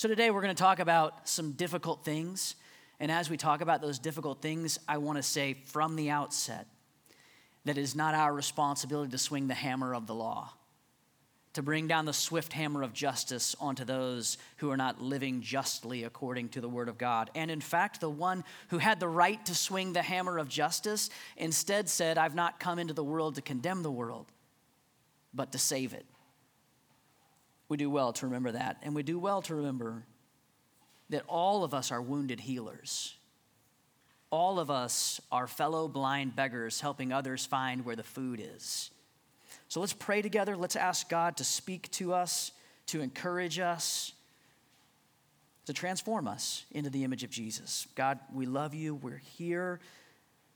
So today we're going to talk about some difficult things. And as we talk about those difficult things, I want to say from the outset that it is not our responsibility to swing the hammer of the law, to bring down the swift hammer of justice onto those who are not living justly according to the word of God. And in fact, the one who had the right to swing the hammer of justice instead said, I've not come into the world to condemn the world, but to save it. We do well to remember that. And we do well to remember that all of us are wounded healers. All of us are fellow blind beggars helping others find where the food is. So let's pray together. Let's ask God to speak to us, to encourage us, to transform us into the image of Jesus. God, we love you. We're here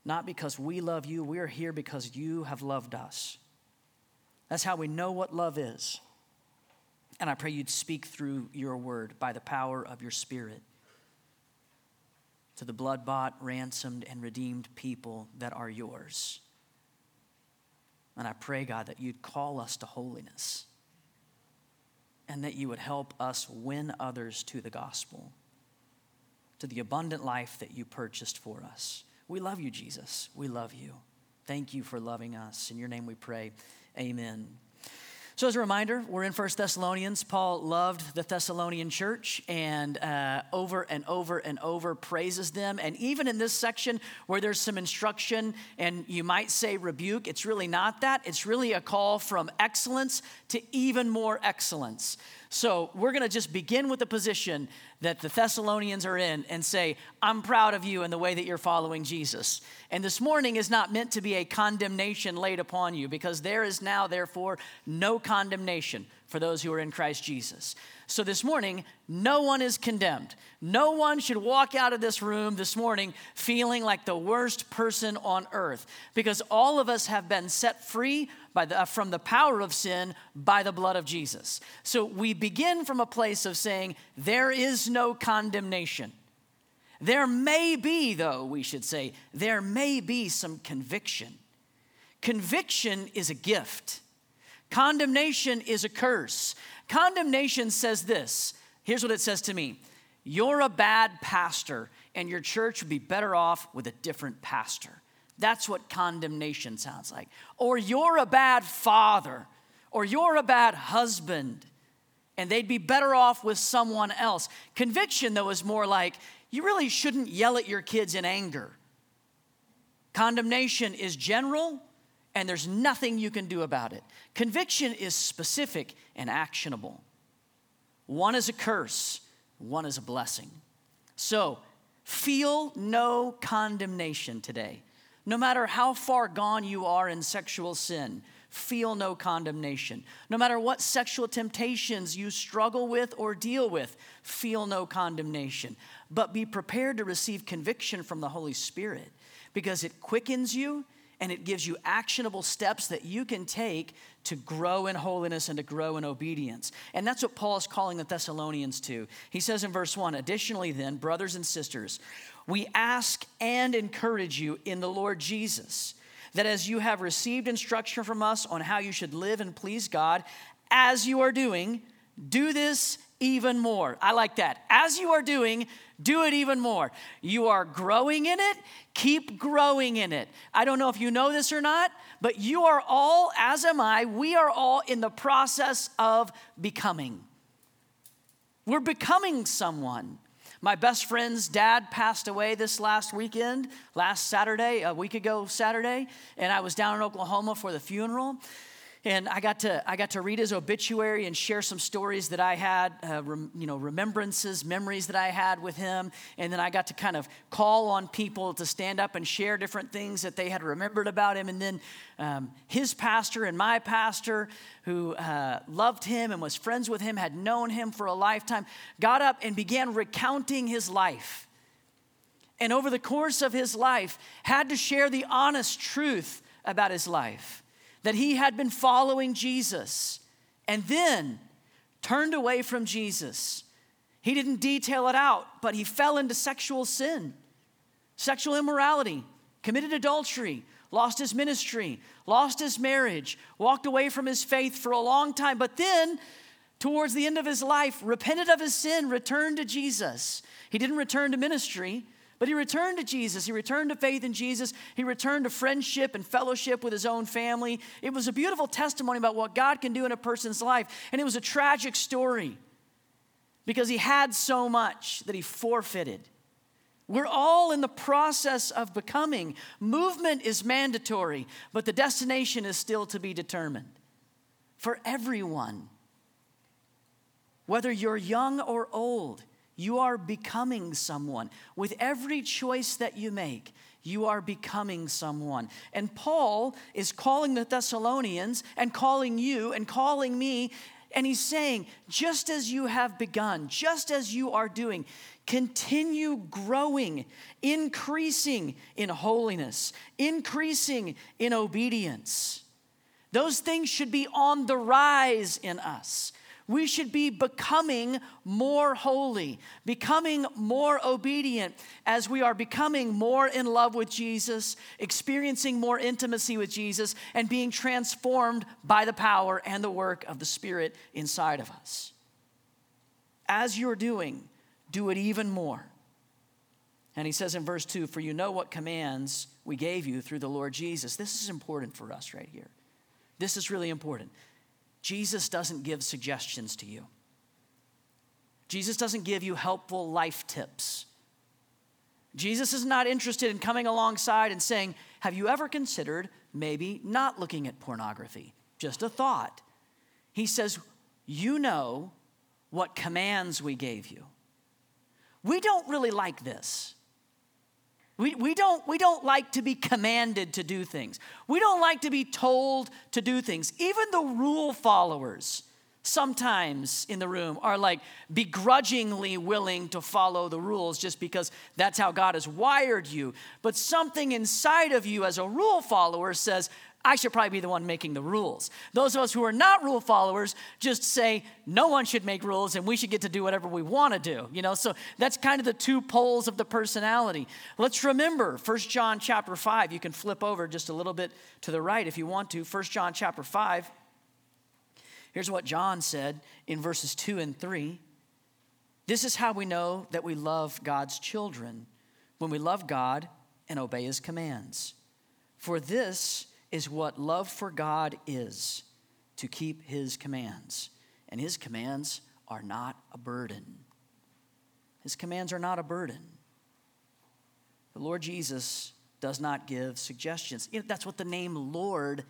not because we love you, we're here because you have loved us. That's how we know what love is. And I pray you'd speak through your word by the power of your spirit to the blood bought, ransomed, and redeemed people that are yours. And I pray, God, that you'd call us to holiness and that you would help us win others to the gospel, to the abundant life that you purchased for us. We love you, Jesus. We love you. Thank you for loving us. In your name we pray. Amen. So, as a reminder, we're in First Thessalonians. Paul loved the Thessalonian church and uh, over and over and over praises them. And even in this section where there's some instruction and you might say rebuke, it's really not that. It's really a call from excellence to even more excellence. So, we're going to just begin with the position that the Thessalonians are in and say, I'm proud of you in the way that you're following Jesus. And this morning is not meant to be a condemnation laid upon you because there is now, therefore, no condemnation for those who are in Christ Jesus. So this morning, no one is condemned. No one should walk out of this room this morning feeling like the worst person on earth because all of us have been set free by the, uh, from the power of sin by the blood of Jesus. So we begin from a place of saying, there is no condemnation. There may be, though, we should say, there may be some conviction. Conviction is a gift. Condemnation is a curse. Condemnation says this here's what it says to me You're a bad pastor, and your church would be better off with a different pastor. That's what condemnation sounds like. Or you're a bad father, or you're a bad husband, and they'd be better off with someone else. Conviction, though, is more like you really shouldn't yell at your kids in anger. Condemnation is general, and there's nothing you can do about it. Conviction is specific and actionable. One is a curse, one is a blessing. So, feel no condemnation today. No matter how far gone you are in sexual sin, feel no condemnation. No matter what sexual temptations you struggle with or deal with, feel no condemnation. But be prepared to receive conviction from the Holy Spirit because it quickens you and it gives you actionable steps that you can take to grow in holiness and to grow in obedience. And that's what Paul is calling the Thessalonians to. He says in verse 1 Additionally, then, brothers and sisters, we ask and encourage you in the Lord Jesus that as you have received instruction from us on how you should live and please God, as you are doing, do this even more. I like that. As you are doing, do it even more. You are growing in it, keep growing in it. I don't know if you know this or not, but you are all, as am I, we are all in the process of becoming. We're becoming someone. My best friend's dad passed away this last weekend, last Saturday, a week ago Saturday, and I was down in Oklahoma for the funeral and I got to I got to read his obituary and share some stories that I had, uh, rem, you know, remembrances, memories that I had with him, and then I got to kind of call on people to stand up and share different things that they had remembered about him, and then um, his pastor and my pastor, who uh, loved him and was friends with him, had known him for a lifetime, got up and began recounting his life, and over the course of his life, had to share the honest truth about his life that he had been following Jesus and then turned away from Jesus. He didn't detail it out, but he fell into sexual sin, sexual immorality, committed adultery, lost his ministry, lost his marriage, walked away from his faith for a long time, but then towards the end of his life, repented of his sin, returned to Jesus. He didn't return to ministry, but he returned to Jesus. He returned to faith in Jesus. He returned to friendship and fellowship with his own family. It was a beautiful testimony about what God can do in a person's life. And it was a tragic story because he had so much that he forfeited. We're all in the process of becoming. Movement is mandatory, but the destination is still to be determined for everyone. Whether you're young or old, you are becoming someone. With every choice that you make, you are becoming someone. And Paul is calling the Thessalonians and calling you and calling me. And he's saying, just as you have begun, just as you are doing, continue growing, increasing in holiness, increasing in obedience. Those things should be on the rise in us. We should be becoming more holy, becoming more obedient as we are becoming more in love with Jesus, experiencing more intimacy with Jesus, and being transformed by the power and the work of the Spirit inside of us. As you're doing, do it even more. And he says in verse 2 For you know what commands we gave you through the Lord Jesus. This is important for us right here. This is really important. Jesus doesn't give suggestions to you, Jesus doesn't give you helpful life tips. Jesus is not interested in coming alongside and saying, Have you ever considered maybe not looking at pornography? Just a thought. He says, You know what commands we gave you. We don't really like this. We, we, don't, we don't like to be commanded to do things. We don't like to be told to do things. Even the rule followers, sometimes in the room, are like begrudgingly willing to follow the rules just because that's how God has wired you. But something inside of you as a rule follower says, I should probably be the one making the rules. Those of us who are not rule followers just say no one should make rules and we should get to do whatever we want to do. You know, so that's kind of the two poles of the personality. Let's remember 1 John chapter 5. You can flip over just a little bit to the right if you want to. 1 John chapter 5. Here's what John said in verses 2 and 3. This is how we know that we love God's children when we love God and obey his commands. For this is what love for God is to keep his commands. And his commands are not a burden. His commands are not a burden. The Lord Jesus does not give suggestions. That's what the name Lord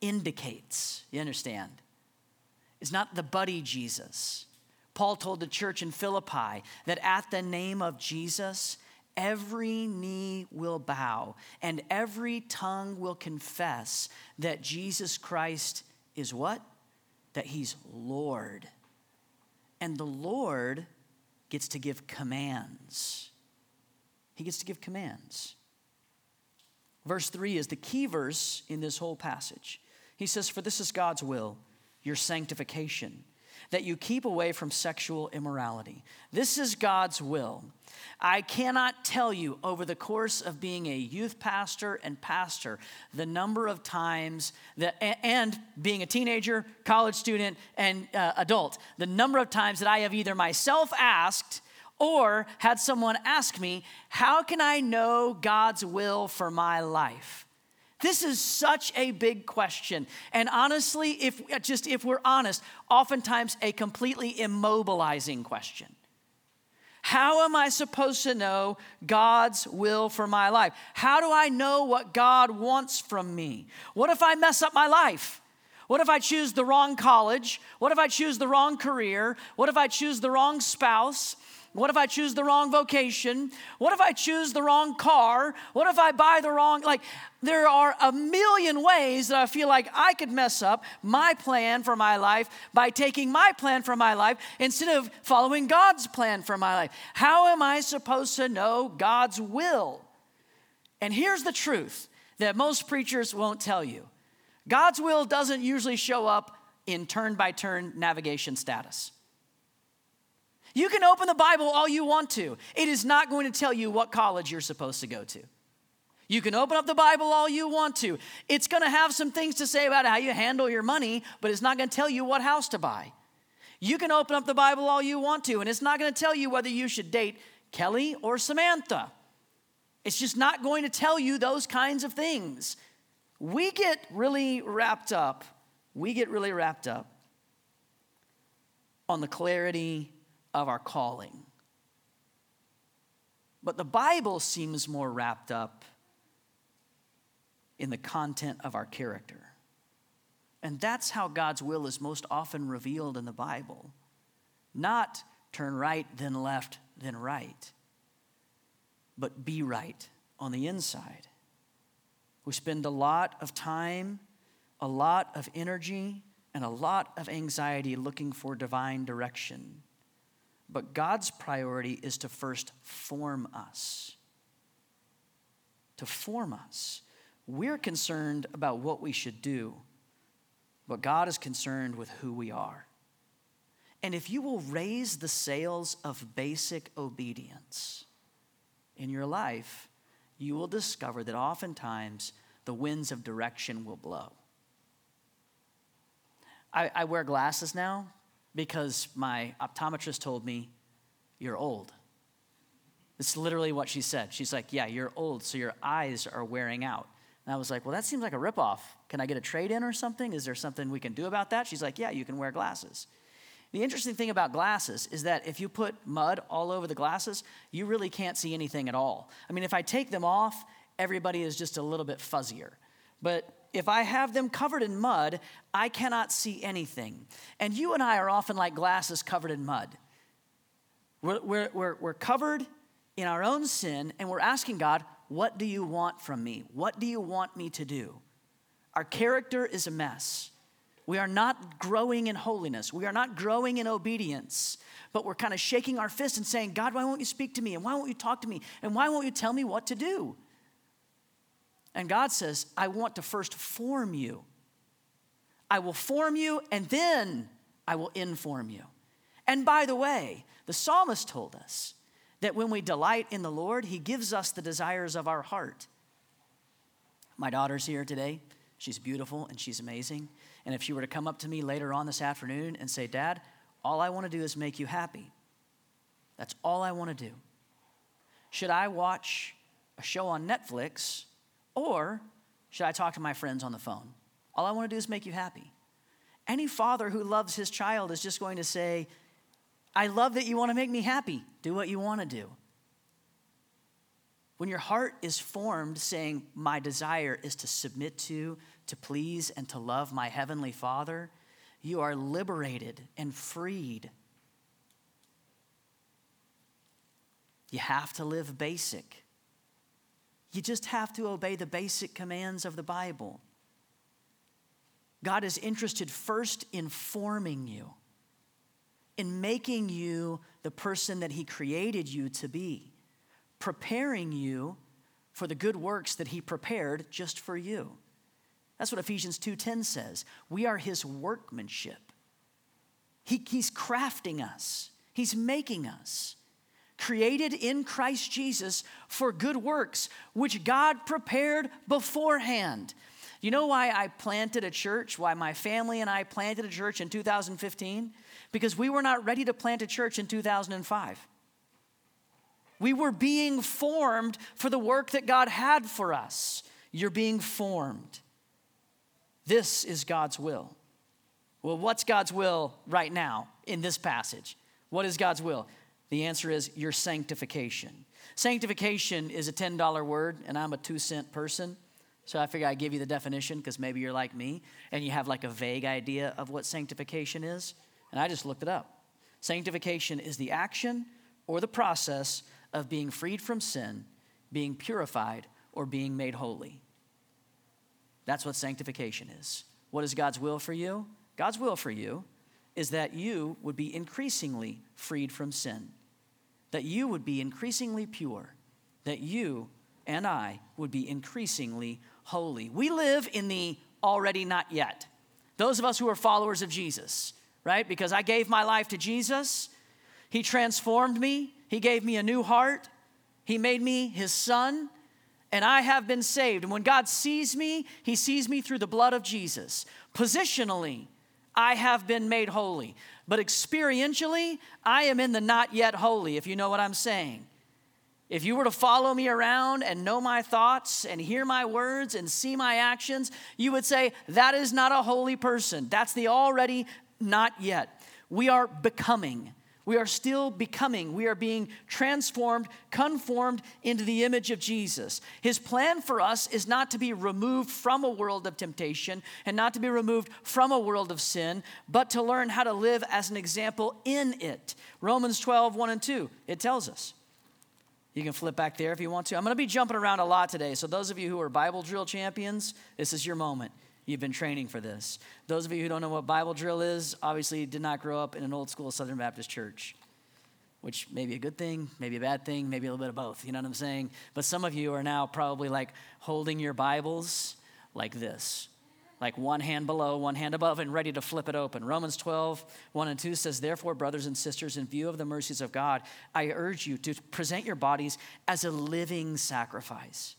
indicates. You understand? It's not the buddy Jesus. Paul told the church in Philippi that at the name of Jesus, every knee will bow and every tongue will confess that Jesus Christ is what? That he's Lord. And the Lord gets to give commands. He gets to give commands. Verse 3 is the key verse in this whole passage. He says, For this is God's will, your sanctification that you keep away from sexual immorality. This is God's will. I cannot tell you over the course of being a youth pastor and pastor the number of times that, and being a teenager, college student, and uh, adult, the number of times that I have either myself asked or had someone ask me, How can I know God's will for my life? This is such a big question. And honestly, if just if we're honest, oftentimes a completely immobilizing question. How am I supposed to know God's will for my life? How do I know what God wants from me? What if I mess up my life? What if I choose the wrong college? What if I choose the wrong career? What if I choose the wrong spouse? What if I choose the wrong vocation? What if I choose the wrong car? What if I buy the wrong? Like, there are a million ways that I feel like I could mess up my plan for my life by taking my plan for my life instead of following God's plan for my life. How am I supposed to know God's will? And here's the truth that most preachers won't tell you God's will doesn't usually show up in turn by turn navigation status. You can open the Bible all you want to, it is not going to tell you what college you're supposed to go to. You can open up the Bible all you want to. It's going to have some things to say about how you handle your money, but it's not going to tell you what house to buy. You can open up the Bible all you want to, and it's not going to tell you whether you should date Kelly or Samantha. It's just not going to tell you those kinds of things. We get really wrapped up, we get really wrapped up on the clarity of our calling. But the Bible seems more wrapped up in the content of our character. And that's how God's will is most often revealed in the Bible. Not turn right, then left, then right, but be right on the inside. We spend a lot of time, a lot of energy, and a lot of anxiety looking for divine direction. But God's priority is to first form us. To form us. We're concerned about what we should do, but God is concerned with who we are. And if you will raise the sails of basic obedience in your life, you will discover that oftentimes the winds of direction will blow. I, I wear glasses now because my optometrist told me, You're old. It's literally what she said. She's like, Yeah, you're old, so your eyes are wearing out. And I was like, Well, that seems like a ripoff. Can I get a trade in or something? Is there something we can do about that? She's like, Yeah, you can wear glasses. The interesting thing about glasses is that if you put mud all over the glasses, you really can't see anything at all. I mean, if I take them off, everybody is just a little bit fuzzier. But if I have them covered in mud, I cannot see anything. And you and I are often like glasses covered in mud. We're, we're, we're, we're covered in our own sin, and we're asking God, What do you want from me? What do you want me to do? Our character is a mess. We are not growing in holiness. We are not growing in obedience, but we're kind of shaking our fist and saying, God, why won't you speak to me? And why won't you talk to me? And why won't you tell me what to do? And God says, I want to first form you. I will form you and then I will inform you. And by the way, the psalmist told us that when we delight in the Lord, he gives us the desires of our heart. My daughter's here today. She's beautiful and she's amazing. And if she were to come up to me later on this afternoon and say, Dad, all I want to do is make you happy. That's all I want to do. Should I watch a show on Netflix or should I talk to my friends on the phone? All I want to do is make you happy. Any father who loves his child is just going to say, I love that you want to make me happy. Do what you want to do. When your heart is formed saying, My desire is to submit to, to please, and to love my heavenly Father, you are liberated and freed. You have to live basic. You just have to obey the basic commands of the Bible. God is interested first in forming you, in making you the person that He created you to be, preparing you for the good works that He prepared just for you. That's what Ephesians 2:10 says. We are His workmanship. He, he's crafting us. He's making us created in Christ Jesus for good works, which God prepared beforehand. You know why I planted a church, why my family and I planted a church in 2015? Because we were not ready to plant a church in 2005. We were being formed for the work that God had for us. You're being formed. This is God's will. Well, what's God's will right now in this passage? What is God's will? The answer is your sanctification. Sanctification is a $10 word, and I'm a two cent person. So I figure I give you the definition because maybe you're like me and you have like a vague idea of what sanctification is. And I just looked it up. Sanctification is the action or the process of being freed from sin, being purified, or being made holy. That's what sanctification is. What is God's will for you? God's will for you is that you would be increasingly freed from sin that you would be increasingly pure, that you and I would be increasingly holy. We live in the already not yet. Those of us who are followers of Jesus, right? Because I gave my life to Jesus, He transformed me, He gave me a new heart, He made me His son, and I have been saved. And when God sees me, He sees me through the blood of Jesus. Positionally, I have been made holy. But experientially, I am in the not yet holy, if you know what I'm saying. If you were to follow me around and know my thoughts and hear my words and see my actions, you would say, that is not a holy person. That's the already not yet. We are becoming. We are still becoming. We are being transformed, conformed into the image of Jesus. His plan for us is not to be removed from a world of temptation and not to be removed from a world of sin, but to learn how to live as an example in it. Romans 12, 1 and 2, it tells us. You can flip back there if you want to. I'm going to be jumping around a lot today. So, those of you who are Bible drill champions, this is your moment. You've been training for this. Those of you who don't know what Bible drill is, obviously did not grow up in an old school Southern Baptist church, which may be a good thing, maybe a bad thing, maybe a little bit of both. You know what I'm saying? But some of you are now probably like holding your Bibles like this like one hand below, one hand above, and ready to flip it open. Romans 12, 1 and 2 says, Therefore, brothers and sisters, in view of the mercies of God, I urge you to present your bodies as a living sacrifice,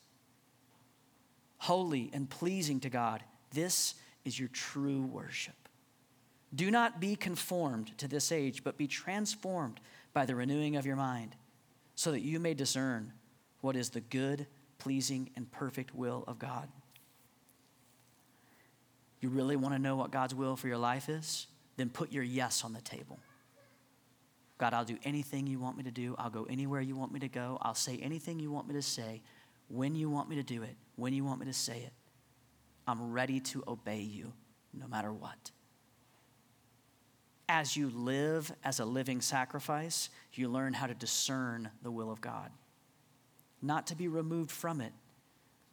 holy and pleasing to God. This is your true worship. Do not be conformed to this age, but be transformed by the renewing of your mind, so that you may discern what is the good, pleasing, and perfect will of God. You really want to know what God's will for your life is? Then put your yes on the table. God, I'll do anything you want me to do. I'll go anywhere you want me to go. I'll say anything you want me to say, when you want me to do it, when you want me to say it. I'm ready to obey you no matter what. As you live as a living sacrifice, you learn how to discern the will of God. Not to be removed from it,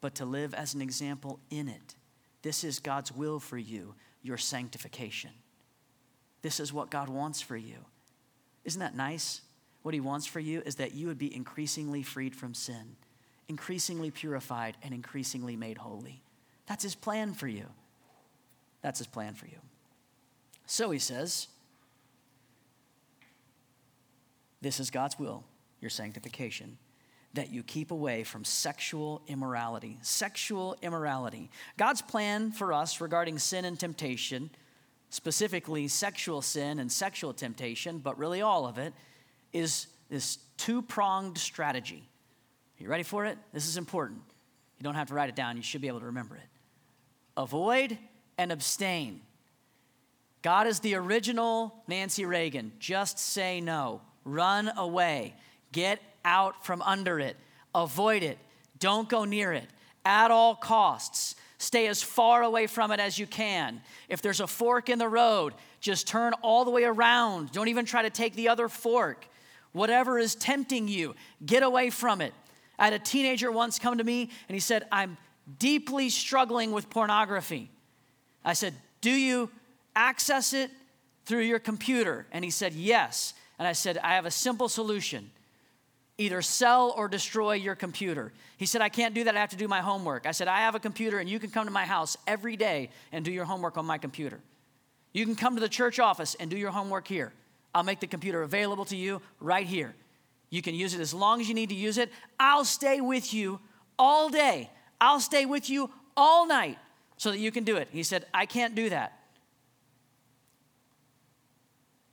but to live as an example in it. This is God's will for you, your sanctification. This is what God wants for you. Isn't that nice? What He wants for you is that you would be increasingly freed from sin, increasingly purified, and increasingly made holy. That's his plan for you. That's his plan for you. So he says, This is God's will, your sanctification, that you keep away from sexual immorality. Sexual immorality. God's plan for us regarding sin and temptation, specifically sexual sin and sexual temptation, but really all of it, is this two pronged strategy. Are you ready for it? This is important. You don't have to write it down, you should be able to remember it avoid and abstain. God is the original Nancy Reagan. Just say no. Run away. Get out from under it. Avoid it. Don't go near it at all costs. Stay as far away from it as you can. If there's a fork in the road, just turn all the way around. Don't even try to take the other fork. Whatever is tempting you, get away from it. I had a teenager once come to me and he said, I'm deeply struggling with pornography. I said, Do you access it through your computer? And he said, Yes. And I said, I have a simple solution either sell or destroy your computer. He said, I can't do that. I have to do my homework. I said, I have a computer and you can come to my house every day and do your homework on my computer. You can come to the church office and do your homework here. I'll make the computer available to you right here. You can use it as long as you need to use it. I'll stay with you all day. I'll stay with you all night so that you can do it. He said, I can't do that.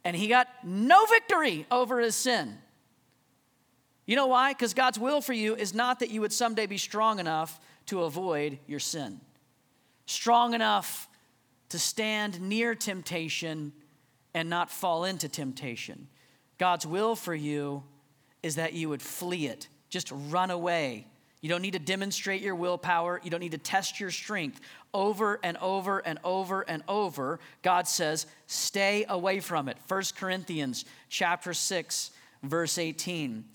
And he got no victory over his sin. You know why? Because God's will for you is not that you would someday be strong enough to avoid your sin, strong enough to stand near temptation and not fall into temptation. God's will for you is that you would flee it, just run away you don't need to demonstrate your willpower. You don't need to test your strength. Over and over and over and over, God says, stay away from it. 1 Corinthians chapter 6, verse 18.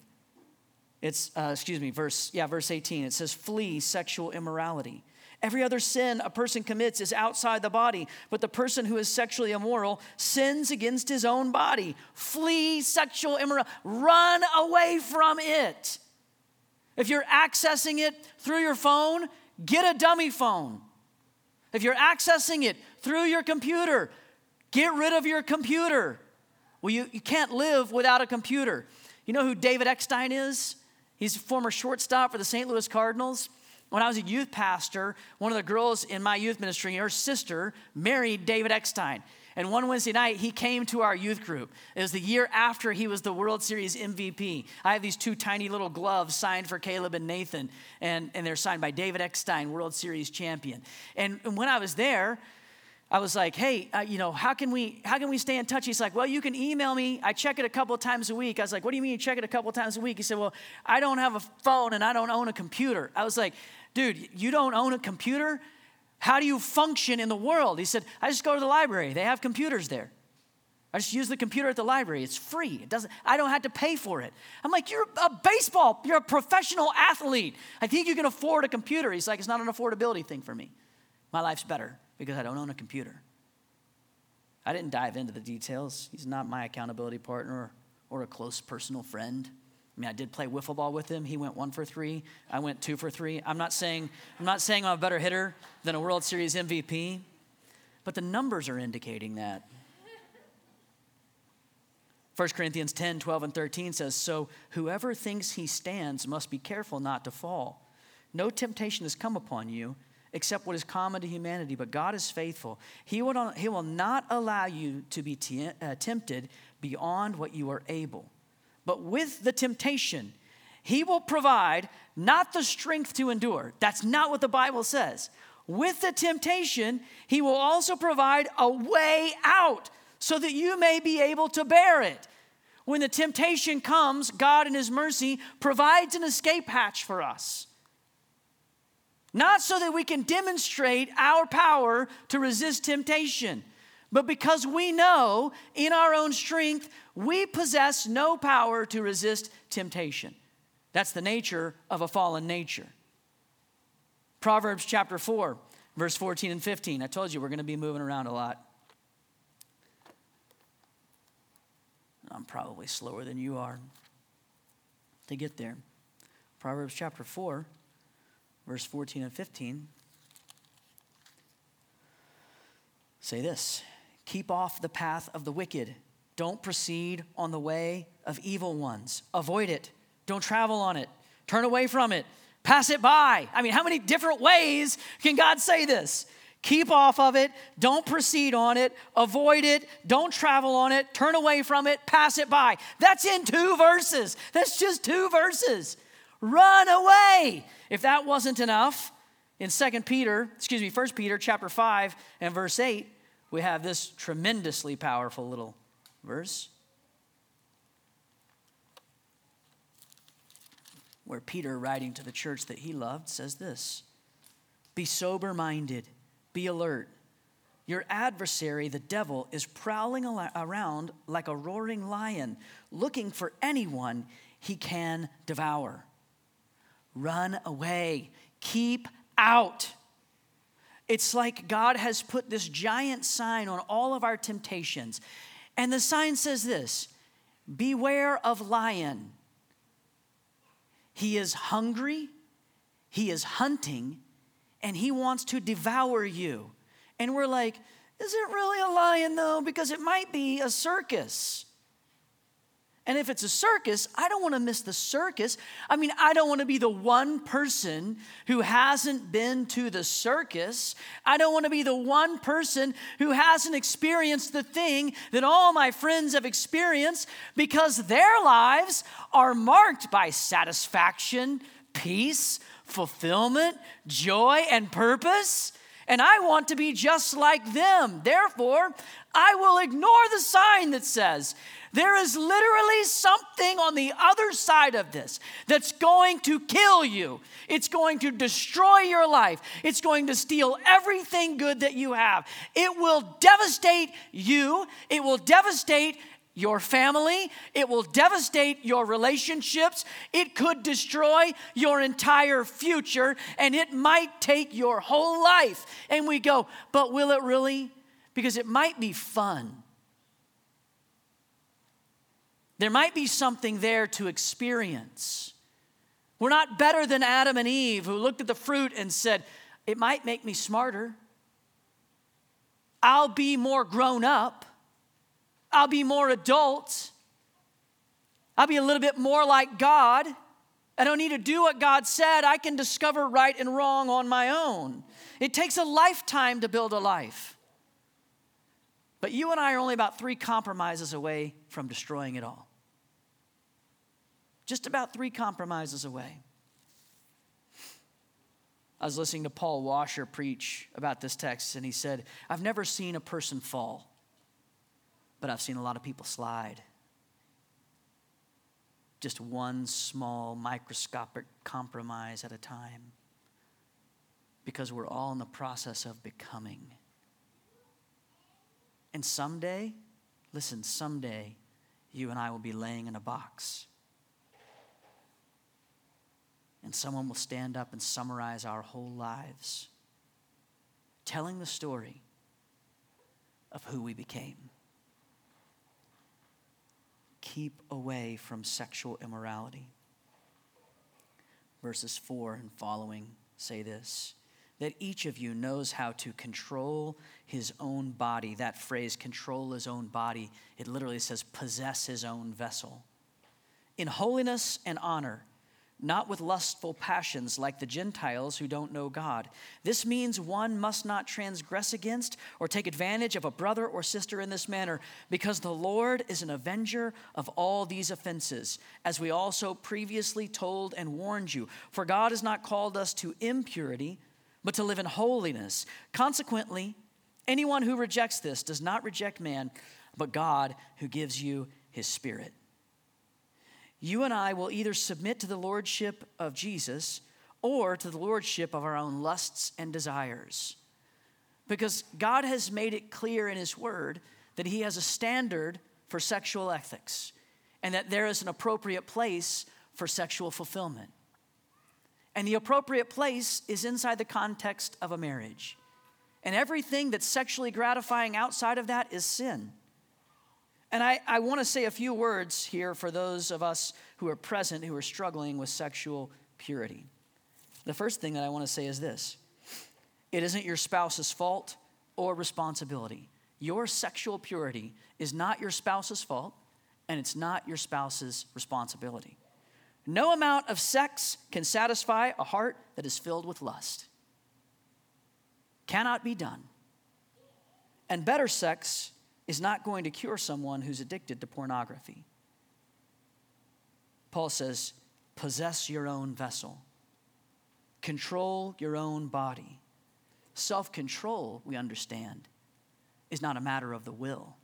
It's, uh, excuse me, verse, yeah, verse 18. It says, flee sexual immorality. Every other sin a person commits is outside the body, but the person who is sexually immoral sins against his own body. Flee sexual immorality. Run away from it. If you're accessing it through your phone, get a dummy phone. If you're accessing it through your computer, get rid of your computer. Well, you, you can't live without a computer. You know who David Eckstein is? He's a former shortstop for the St. Louis Cardinals. When I was a youth pastor, one of the girls in my youth ministry, her sister, married David Eckstein. And one Wednesday night, he came to our youth group. It was the year after he was the World Series MVP. I have these two tiny little gloves signed for Caleb and Nathan, and, and they're signed by David Eckstein, World Series champion. And, and when I was there, I was like, hey, uh, you know, how can we how can we stay in touch? He's like, well, you can email me. I check it a couple times a week. I was like, what do you mean you check it a couple times a week? He said, well, I don't have a phone and I don't own a computer. I was like, dude, you don't own a computer? How do you function in the world? He said, I just go to the library. They have computers there. I just use the computer at the library. It's free. It doesn't, I don't have to pay for it. I'm like, you're a baseball, you're a professional athlete. I think you can afford a computer. He's like, it's not an affordability thing for me. My life's better because I don't own a computer. I didn't dive into the details. He's not my accountability partner or a close personal friend. I mean, I did play wiffle ball with him. He went one for three. I went two for three. I'm not saying I'm not saying I'm a better hitter than a World Series MVP, but the numbers are indicating that. 1 Corinthians 10, 12, and 13 says, So whoever thinks he stands must be careful not to fall. No temptation has come upon you except what is common to humanity, but God is faithful. He will, he will not allow you to be uh, tempted beyond what you are able but with the temptation, he will provide not the strength to endure. That's not what the Bible says. With the temptation, he will also provide a way out so that you may be able to bear it. When the temptation comes, God in his mercy provides an escape hatch for us. Not so that we can demonstrate our power to resist temptation, but because we know in our own strength we possess no power to resist temptation. That's the nature of a fallen nature. Proverbs chapter 4, verse 14 and 15. I told you we're going to be moving around a lot. I'm probably slower than you are to get there. Proverbs chapter 4, verse 14 and 15 say this Keep off the path of the wicked. Don't proceed on the way of evil ones. Avoid it. Don't travel on it. Turn away from it. Pass it by. I mean, how many different ways can God say this? Keep off of it. Don't proceed on it. Avoid it. Don't travel on it. Turn away from it. Pass it by. That's in two verses. That's just two verses. Run away. If that wasn't enough, in Second Peter, excuse me, First Peter chapter 5 and verse 8, we have this tremendously powerful little verse where Peter, writing to the church that he loved, says this Be sober minded, be alert. Your adversary, the devil, is prowling around like a roaring lion, looking for anyone he can devour. Run away, keep out. It's like God has put this giant sign on all of our temptations. And the sign says this Beware of lion. He is hungry, he is hunting, and he wants to devour you. And we're like, is it really a lion though? Because it might be a circus. And if it's a circus, I don't want to miss the circus. I mean, I don't want to be the one person who hasn't been to the circus. I don't want to be the one person who hasn't experienced the thing that all my friends have experienced because their lives are marked by satisfaction, peace, fulfillment, joy, and purpose. And I want to be just like them. Therefore, I will ignore the sign that says, there is literally something on the other side of this that's going to kill you. It's going to destroy your life. It's going to steal everything good that you have. It will devastate you. It will devastate your family. It will devastate your relationships. It could destroy your entire future and it might take your whole life. And we go, but will it really? Because it might be fun. There might be something there to experience. We're not better than Adam and Eve who looked at the fruit and said, It might make me smarter. I'll be more grown up. I'll be more adult. I'll be a little bit more like God. I don't need to do what God said. I can discover right and wrong on my own. It takes a lifetime to build a life. But you and I are only about three compromises away from destroying it all. Just about three compromises away. I was listening to Paul Washer preach about this text, and he said, I've never seen a person fall, but I've seen a lot of people slide. Just one small microscopic compromise at a time. Because we're all in the process of becoming. And someday, listen, someday, you and I will be laying in a box and someone will stand up and summarize our whole lives, telling the story of who we became. Keep away from sexual immorality. Verses 4 and following say this that each of you knows how to control his own body. That phrase, control his own body, it literally says possess his own vessel. In holiness and honor not with lustful passions like the Gentiles who don't know God. This means one must not transgress against or take advantage of a brother or sister in this manner, because the Lord is an avenger of all these offenses, as we also previously told and warned you. For God has not called us to impurity, but to live in holiness. Consequently, anyone who rejects this does not reject man, but God who gives you his Spirit you and I will either submit to the lordship of Jesus or to the lordship of our own lusts and desires. Because God has made it clear in His Word that He has a standard for sexual ethics and that there is an appropriate place for sexual fulfillment. And the appropriate place is inside the context of a marriage. And everything that's sexually gratifying outside of that is sin. And I, I want to say a few words here for those of us who are present who are struggling with sexual purity. The first thing that I want to say is this it isn't your spouse's fault or responsibility. Your sexual purity is not your spouse's fault, and it's not your spouse's responsibility. No amount of sex can satisfy a heart that is filled with lust. Cannot be done. And better sex is not going to cure someone who's addicted to pornography. Paul says, possess your own vessel, control your own body. Self control, we understand, is not a matter of the will.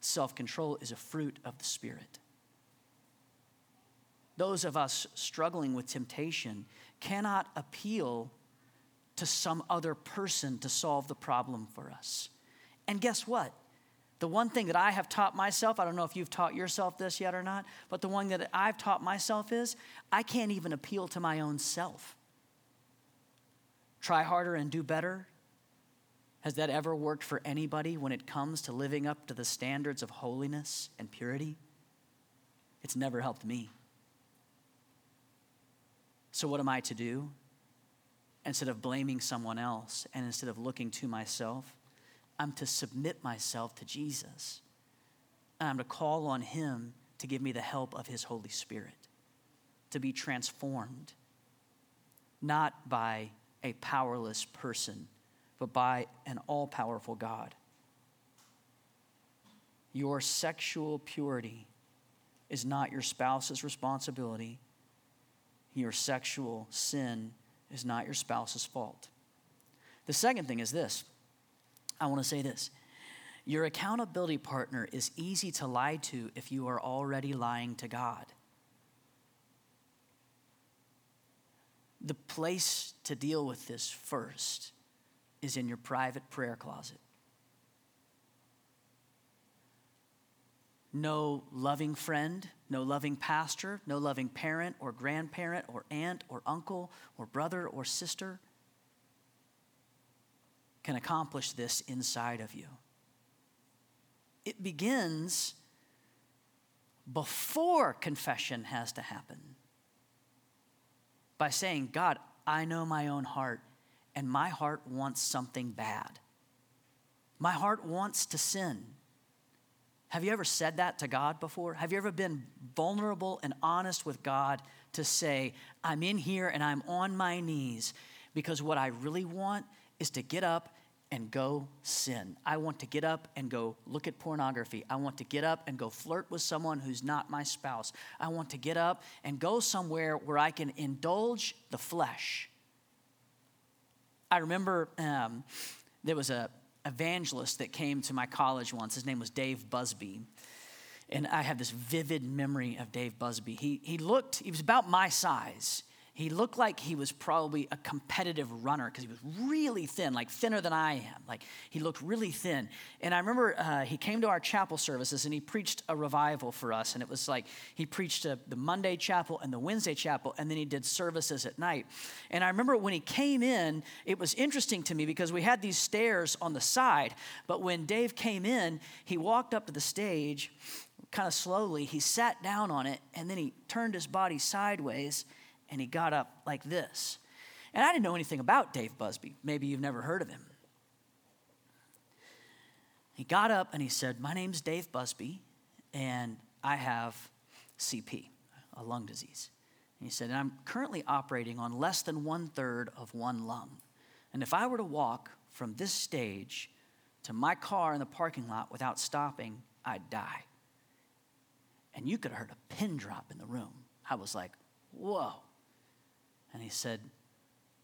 Self control is a fruit of the Spirit. Those of us struggling with temptation cannot appeal to some other person to solve the problem for us. And guess what? The one thing that I have taught myself, I don't know if you've taught yourself this yet or not, but the one that I've taught myself is I can't even appeal to my own self. Try harder and do better. Has that ever worked for anybody when it comes to living up to the standards of holiness and purity? It's never helped me. So, what am I to do? Instead of blaming someone else and instead of looking to myself, I'm to submit myself to Jesus. And I'm to call on Him to give me the help of His Holy Spirit, to be transformed, not by a powerless person, but by an all powerful God. Your sexual purity is not your spouse's responsibility. Your sexual sin is not your spouse's fault. The second thing is this I want to say this. Your accountability partner is easy to lie to if you are already lying to God. The place to deal with this first is in your private prayer closet. No loving friend, no loving pastor, no loving parent or grandparent or aunt or uncle or brother or sister can accomplish this inside of you. It begins before confession has to happen by saying, God, I know my own heart, and my heart wants something bad. My heart wants to sin. Have you ever said that to God before? Have you ever been vulnerable and honest with God to say, I'm in here and I'm on my knees because what I really want is to get up and go sin. I want to get up and go look at pornography. I want to get up and go flirt with someone who's not my spouse. I want to get up and go somewhere where I can indulge the flesh. I remember um, there was a evangelist that came to my college once. His name was Dave Busby. And I have this vivid memory of Dave Busby. He, he looked, he was about my size. He looked like he was probably a competitive runner because he was really thin, like thinner than I am. Like he looked really thin. And I remember uh, he came to our chapel services and he preached a revival for us. And it was like he preached a, the Monday chapel and the Wednesday chapel, and then he did services at night. And I remember when he came in, it was interesting to me because we had these stairs on the side. But when Dave came in, he walked up to the stage kind of slowly. He sat down on it and then he turned his body sideways and he got up like this. And I didn't know anything about Dave Busby. Maybe you've never heard of him. He got up and he said, My name's Dave Busby, and I have CF, a lung disease. And he said, and I'm currently operating on less than one third of one lung. And if I were to walk from this stage to my car in the parking lot without stopping, I'd die. And you could have heard a pin drop in the room. I was like, whoa. And he said,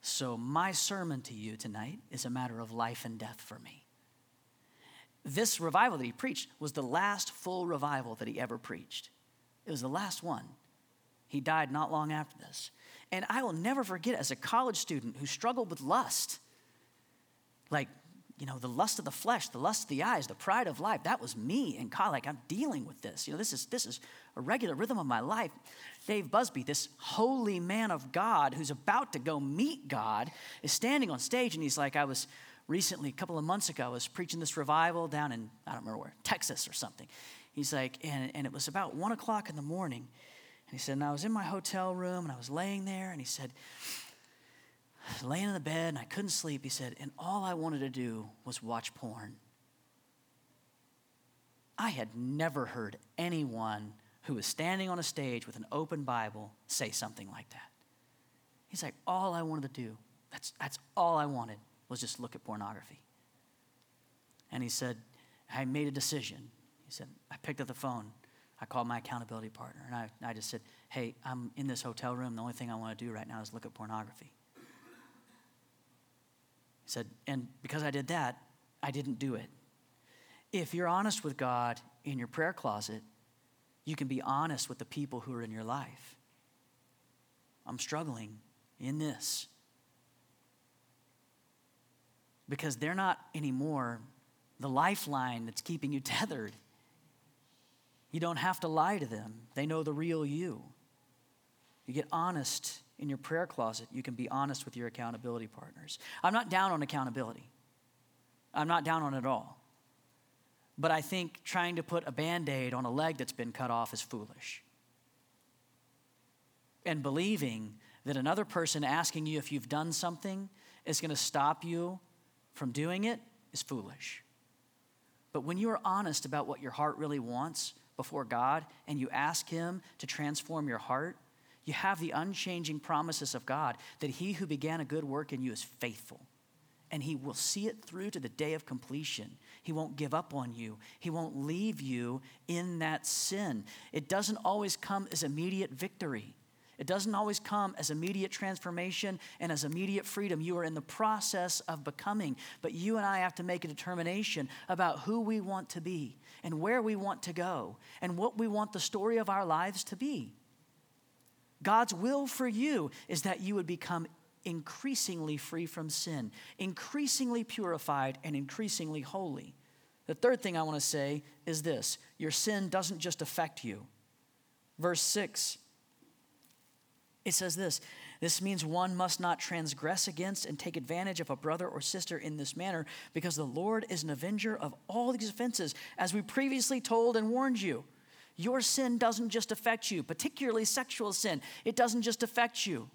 So my sermon to you tonight is a matter of life and death for me. This revival that he preached was the last full revival that he ever preached. It was the last one. He died not long after this. And I will never forget as a college student who struggled with lust, like, you know, the lust of the flesh, the lust of the eyes, the pride of life. That was me in college. Like, I'm dealing with this. You know, this is this is a regular rhythm of my life. Dave Busby, this holy man of God who's about to go meet God, is standing on stage and he's like, I was recently, a couple of months ago, I was preaching this revival down in, I don't remember where, Texas or something. He's like, and, and it was about one o'clock in the morning. And he said, and I was in my hotel room and I was laying there and he said, laying in the bed and I couldn't sleep. He said, and all I wanted to do was watch porn. I had never heard anyone who was standing on a stage with an open Bible say something like that. He's like, all I wanted to do, that's, that's all I wanted, was just look at pornography. And he said, I made a decision. He said, I picked up the phone. I called my accountability partner, and I, I just said, Hey, I'm in this hotel room. The only thing I want to do right now is look at pornography. He said, And because I did that, I didn't do it. If you're honest with God in your prayer closet, you can be honest with the people who are in your life. I'm struggling in this. Because they're not anymore the lifeline that's keeping you tethered. You don't have to lie to them, they know the real you. You get honest in your prayer closet, you can be honest with your accountability partners. I'm not down on accountability, I'm not down on it at all. But I think trying to put a band aid on a leg that's been cut off is foolish. And believing that another person asking you if you've done something is going to stop you from doing it is foolish. But when you are honest about what your heart really wants before God and you ask Him to transform your heart, you have the unchanging promises of God that He who began a good work in you is faithful and He will see it through to the day of completion. He won't give up on you, He won't leave you in that sin. It doesn't always come as immediate victory. It doesn't always come as immediate transformation and as immediate freedom. You are in the process of becoming, but you and I have to make a determination about who we want to be and where we want to go and what we want the story of our lives to be. God's will for you is that you would become increasingly free from sin, increasingly purified, and increasingly holy. The third thing I want to say is this your sin doesn't just affect you. Verse 6, it says this this means one must not transgress against and take advantage of a brother or sister in this manner, because the Lord is an avenger of all these offenses, as we previously told and warned you. Your sin doesn't just affect you, particularly sexual sin. It doesn't just affect you.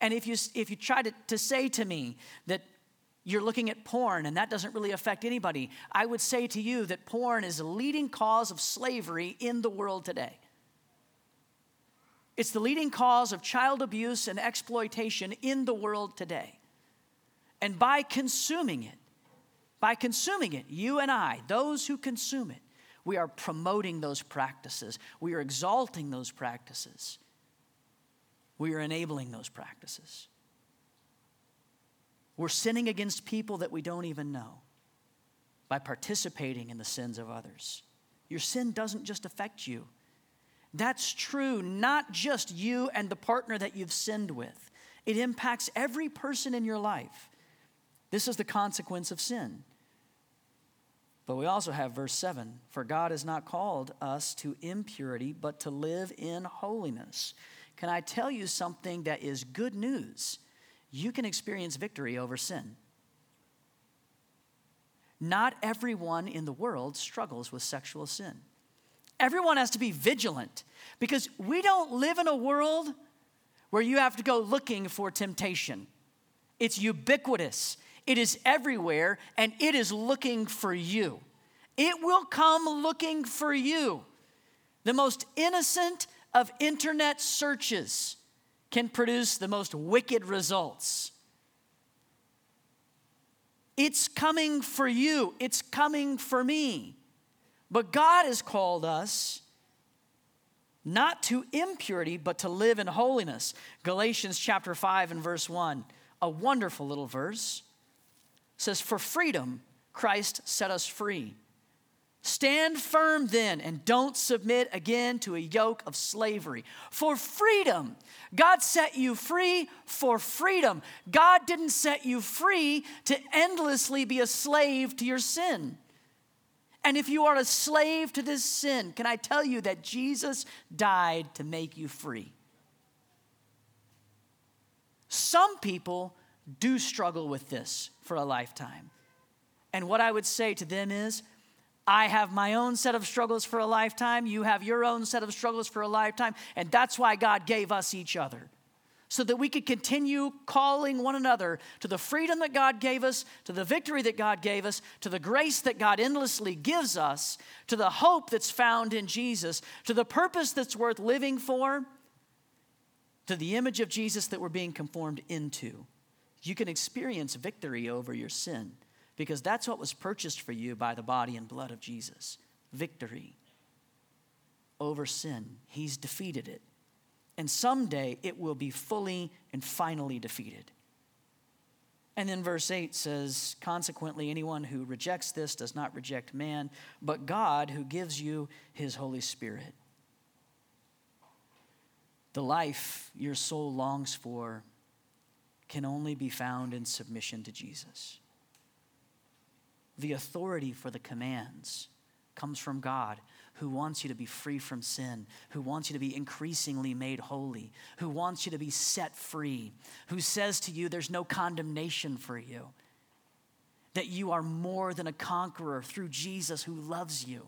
And if you, if you try to, to say to me that you're looking at porn and that doesn't really affect anybody, I would say to you that porn is a leading cause of slavery in the world today. It's the leading cause of child abuse and exploitation in the world today. And by consuming it, By consuming it, you and I, those who consume it, we are promoting those practices. We are exalting those practices. We are enabling those practices. We're sinning against people that we don't even know by participating in the sins of others. Your sin doesn't just affect you. That's true, not just you and the partner that you've sinned with. It impacts every person in your life. This is the consequence of sin. But we also have verse 7 For God has not called us to impurity, but to live in holiness. Can I tell you something that is good news? You can experience victory over sin. Not everyone in the world struggles with sexual sin. Everyone has to be vigilant because we don't live in a world where you have to go looking for temptation. It's ubiquitous, it is everywhere, and it is looking for you. It will come looking for you. The most innocent of internet searches can produce the most wicked results. It's coming for you, it's coming for me. But God has called us not to impurity, but to live in holiness. Galatians chapter 5 and verse 1, a wonderful little verse, says, For freedom, Christ set us free. Stand firm then and don't submit again to a yoke of slavery. For freedom, God set you free for freedom. God didn't set you free to endlessly be a slave to your sin. And if you are a slave to this sin, can I tell you that Jesus died to make you free? Some people do struggle with this for a lifetime. And what I would say to them is, I have my own set of struggles for a lifetime. You have your own set of struggles for a lifetime. And that's why God gave us each other so that we could continue calling one another to the freedom that God gave us, to the victory that God gave us, to the grace that God endlessly gives us, to the hope that's found in Jesus, to the purpose that's worth living for, to the image of Jesus that we're being conformed into. You can experience victory over your sin because that's what was purchased for you by the body and blood of Jesus victory over sin. He's defeated it and someday it will be fully and finally defeated. And then verse 8 says, Consequently, anyone who rejects this does not reject man, but God who gives you his Holy Spirit. The life your soul longs for can only be found in submission to Jesus. The authority for the commands comes from God who wants you to be free from sin, who wants you to be increasingly made holy, who wants you to be set free, who says to you, There's no condemnation for you, that you are more than a conqueror through Jesus who loves you.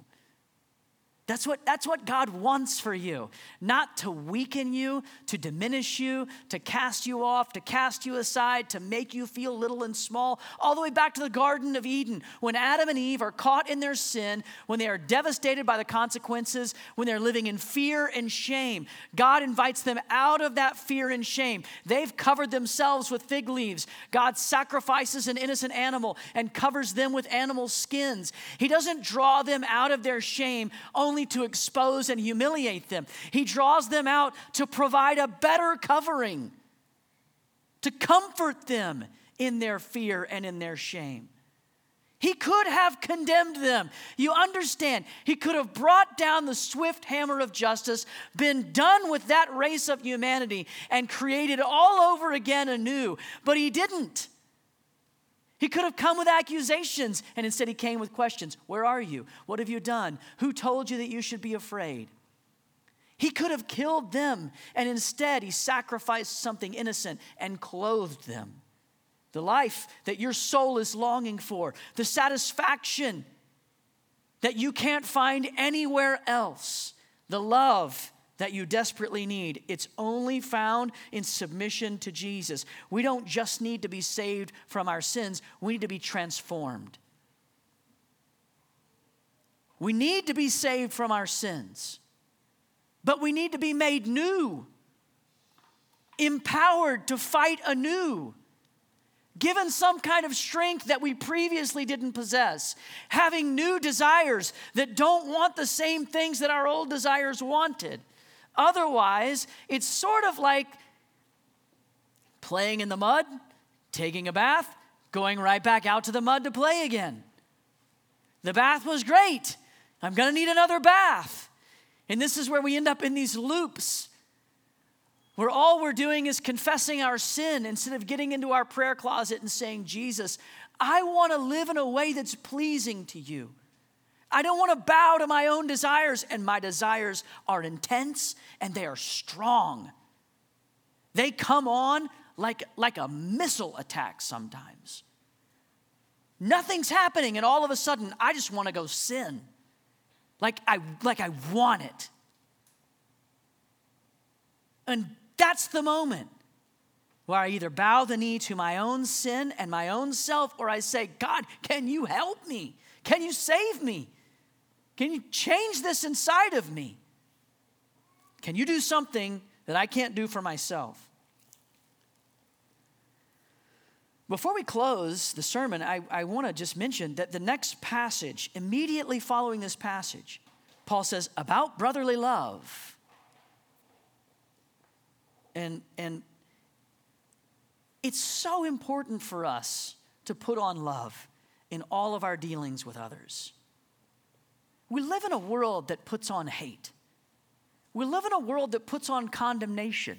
That's what, that's what God wants for you. Not to weaken you, to diminish you, to cast you off, to cast you aside, to make you feel little and small. All the way back to the Garden of Eden, when Adam and Eve are caught in their sin, when they are devastated by the consequences, when they're living in fear and shame, God invites them out of that fear and shame. They've covered themselves with fig leaves. God sacrifices an innocent animal and covers them with animal skins. He doesn't draw them out of their shame only only to expose and humiliate them, He draws them out to provide a better covering, to comfort them in their fear and in their shame. He could have condemned them. You understand, he could have brought down the swift hammer of justice, been done with that race of humanity, and created all over again anew, but he didn't. He could have come with accusations, and instead he came with questions Where are you? What have you done? Who told you that you should be afraid? He could have killed them, and instead he sacrificed something innocent and clothed them. The life that your soul is longing for, the satisfaction that you can't find anywhere else, the love that you desperately need. It's only found in submission to Jesus. We don't just need to be saved from our sins, we need to be transformed. We need to be saved from our sins, but we need to be made new, empowered to fight anew. given some kind of strength that we previously didn't possess, having new desires that don't want the same things that our old desires wanted. Otherwise, it's sort of like playing in the mud, taking a bath, going right back out to the mud to play again. The bath was great. I'm going to need another bath. And this is where we end up in these loops where all we're doing is confessing our sin instead of getting into our prayer closet and saying, Jesus, I want to live in a way that's pleasing to you. I don't want to bow to my own desires, and my desires are intense and they are strong. They come on like, like a missile attack sometimes. Nothing's happening, and all of a sudden, I just want to go sin. Like I, like I want it. And that's the moment where I either bow the knee to my own sin and my own self, or I say, God, can you help me? Can you save me? Can you change this inside of me? Can you do something that I can't do for myself? Before we close the sermon, I, I want to just mention that the next passage, immediately following this passage, Paul says, about brotherly love and, and it's so important for us to put on love in all of our dealings with others. We live in a world that puts on hate. We live in a world that puts on condemnation.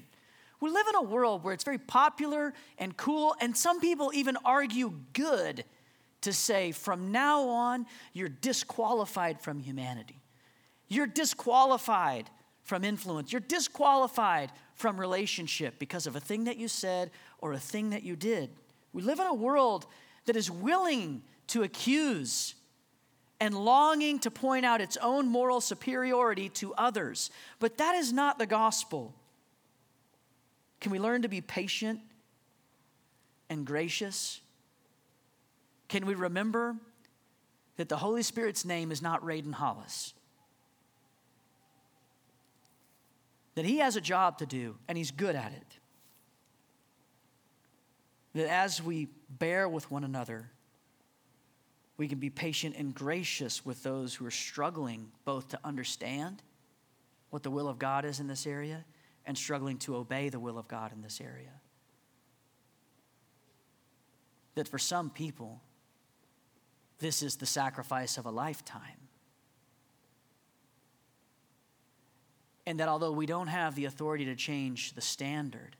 We live in a world where it's very popular and cool, and some people even argue good to say, from now on, you're disqualified from humanity. You're disqualified from influence. You're disqualified from relationship because of a thing that you said or a thing that you did. We live in a world that is willing to accuse and longing to point out its own moral superiority to others. But that is not the gospel. Can we learn to be patient and gracious? Can we remember that the Holy Spirit's name is not Raiden Hollis? that he has a job to do and he's good at it. That as we bear with one another, we can be patient and gracious with those who are struggling both to understand what the will of God is in this area and struggling to obey the will of God in this area. That for some people, this is the sacrifice of a lifetime. And that although we don't have the authority to change the standard,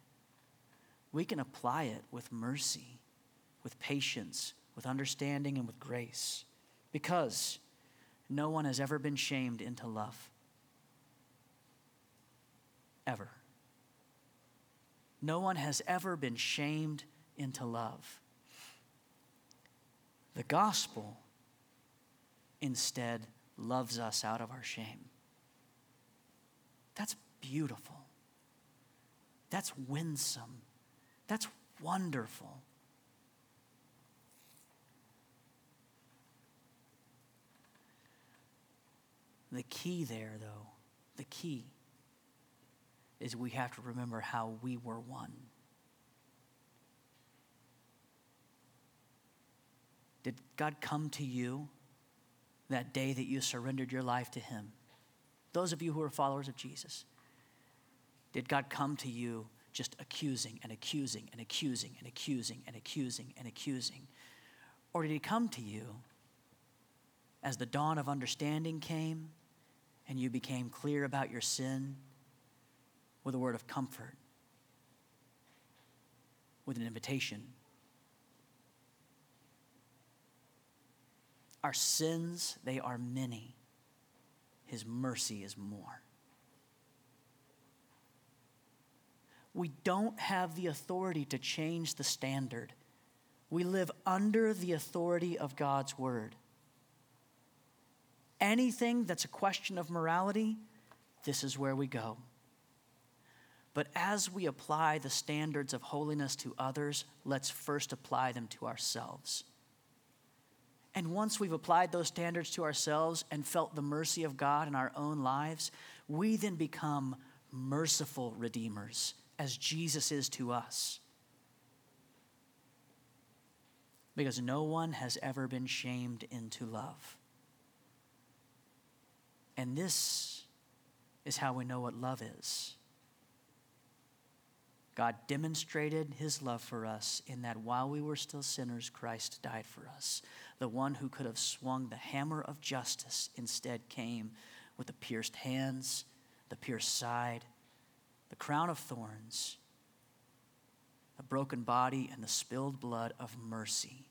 we can apply it with mercy, with patience, with understanding, and with grace. Because no one has ever been shamed into love. Ever. No one has ever been shamed into love. The gospel instead loves us out of our shame. That's beautiful. That's winsome. That's wonderful. The key there, though, the key is we have to remember how we were won. Did God come to you that day that you surrendered your life to Him? Those of you who are followers of Jesus, did God come to you just accusing and accusing and accusing and accusing and accusing and accusing? Or did He come to you as the dawn of understanding came and you became clear about your sin with a word of comfort, with an invitation? Our sins, they are many. His mercy is more. We don't have the authority to change the standard. We live under the authority of God's word. Anything that's a question of morality, this is where we go. But as we apply the standards of holiness to others, let's first apply them to ourselves. And once we've applied those standards to ourselves and felt the mercy of God in our own lives, we then become merciful redeemers as Jesus is to us. because no one has ever been shamed into love. And this is how we know what love is. God demonstrated his love for us in that while we were still sinners, Christ died for us. The one who could have swung the hammer of justice instead came with the pierced hands, the pierced side, the crown of thorns, the broken body, and the spilled blood of mercy.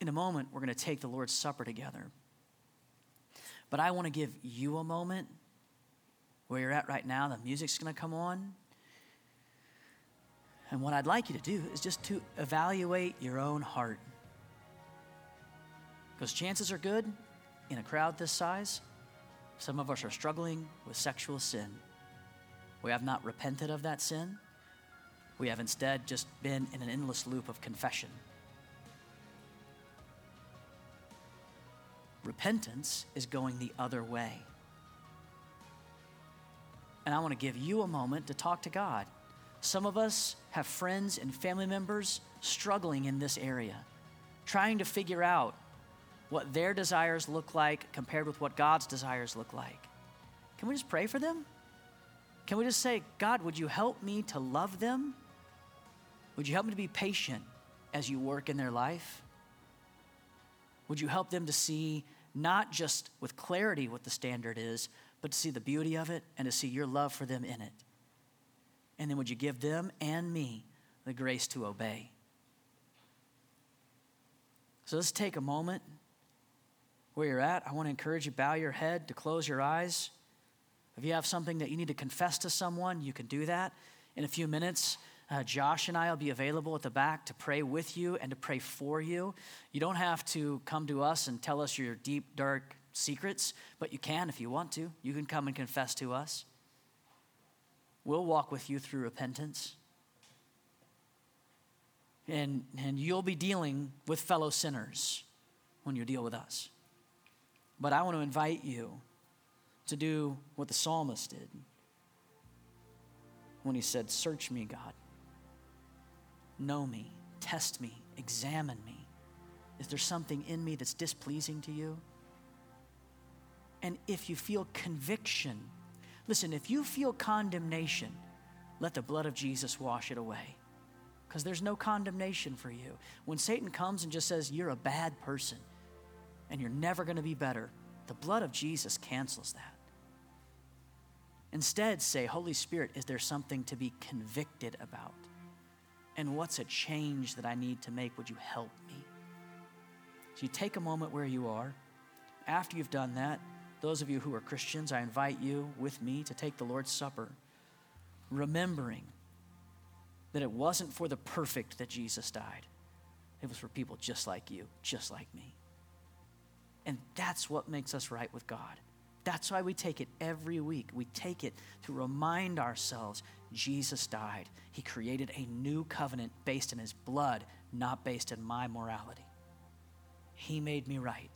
In a moment, we're going to take the Lord's Supper together. But I want to give you a moment where you're at right now. The music's going to come on. And what I'd like you to do is just to evaluate your own heart. Because chances are good, in a crowd this size, some of us are struggling with sexual sin. We have not repented of that sin. We have instead just been in an endless loop of confession. Repentance is going the other way. And I want to give you a moment to talk to God. Some of us have friends and family members struggling in this area, trying to figure out what their desires look like compared with what God's desires look like. Can we just pray for them? Can we just say, God, would you help me to love them? Would you help me to be patient as you work in their life? Would you help them to see not just with clarity what the standard is, but to see the beauty of it and to see your love for them in it? And then would you give them and me the grace to obey? So let's take a moment where you're at. I want to encourage you bow your head, to close your eyes. If you have something that you need to confess to someone, you can do that. In a few minutes, uh, Josh and I will be available at the back to pray with you and to pray for you. You don't have to come to us and tell us your deep, dark secrets, but you can if you want to. You can come and confess to us. We'll walk with you through repentance. And, and you'll be dealing with fellow sinners when you deal with us. But I want to invite you to do what the psalmist did when he said, Search me, God know me, test me, examine me. Is there something in me that's displeasing to you? And if you feel conviction, listen, if you feel condemnation, let the blood of Jesus wash it away. Because there's no condemnation for you. When Satan comes and just says, You're a bad person and you're never going to be better, the blood of Jesus cancels that. Instead, say, Holy Spirit, is there something to be convicted about? And what's a change that I need to make? Would you help me? So you take a moment where you are. After you've done that, those of you who are Christians, I invite you with me to take the Lord's Supper, remembering that it wasn't for the perfect that Jesus died, it was for people just like you, just like me. And that's what makes us right with God. That's why we take it every week. We take it to remind ourselves Jesus died. He created a new covenant based in his blood, not based in my morality. He made me right.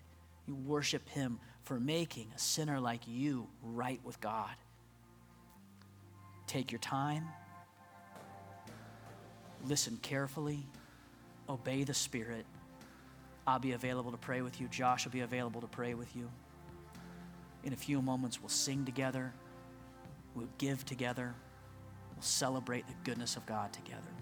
You worship him for making a sinner like you right with God. Take your time, listen carefully, obey the Spirit. I'll be available to pray with you. Josh will be available to pray with you. In a few moments, we'll sing together, we'll give together, we'll celebrate the goodness of God together.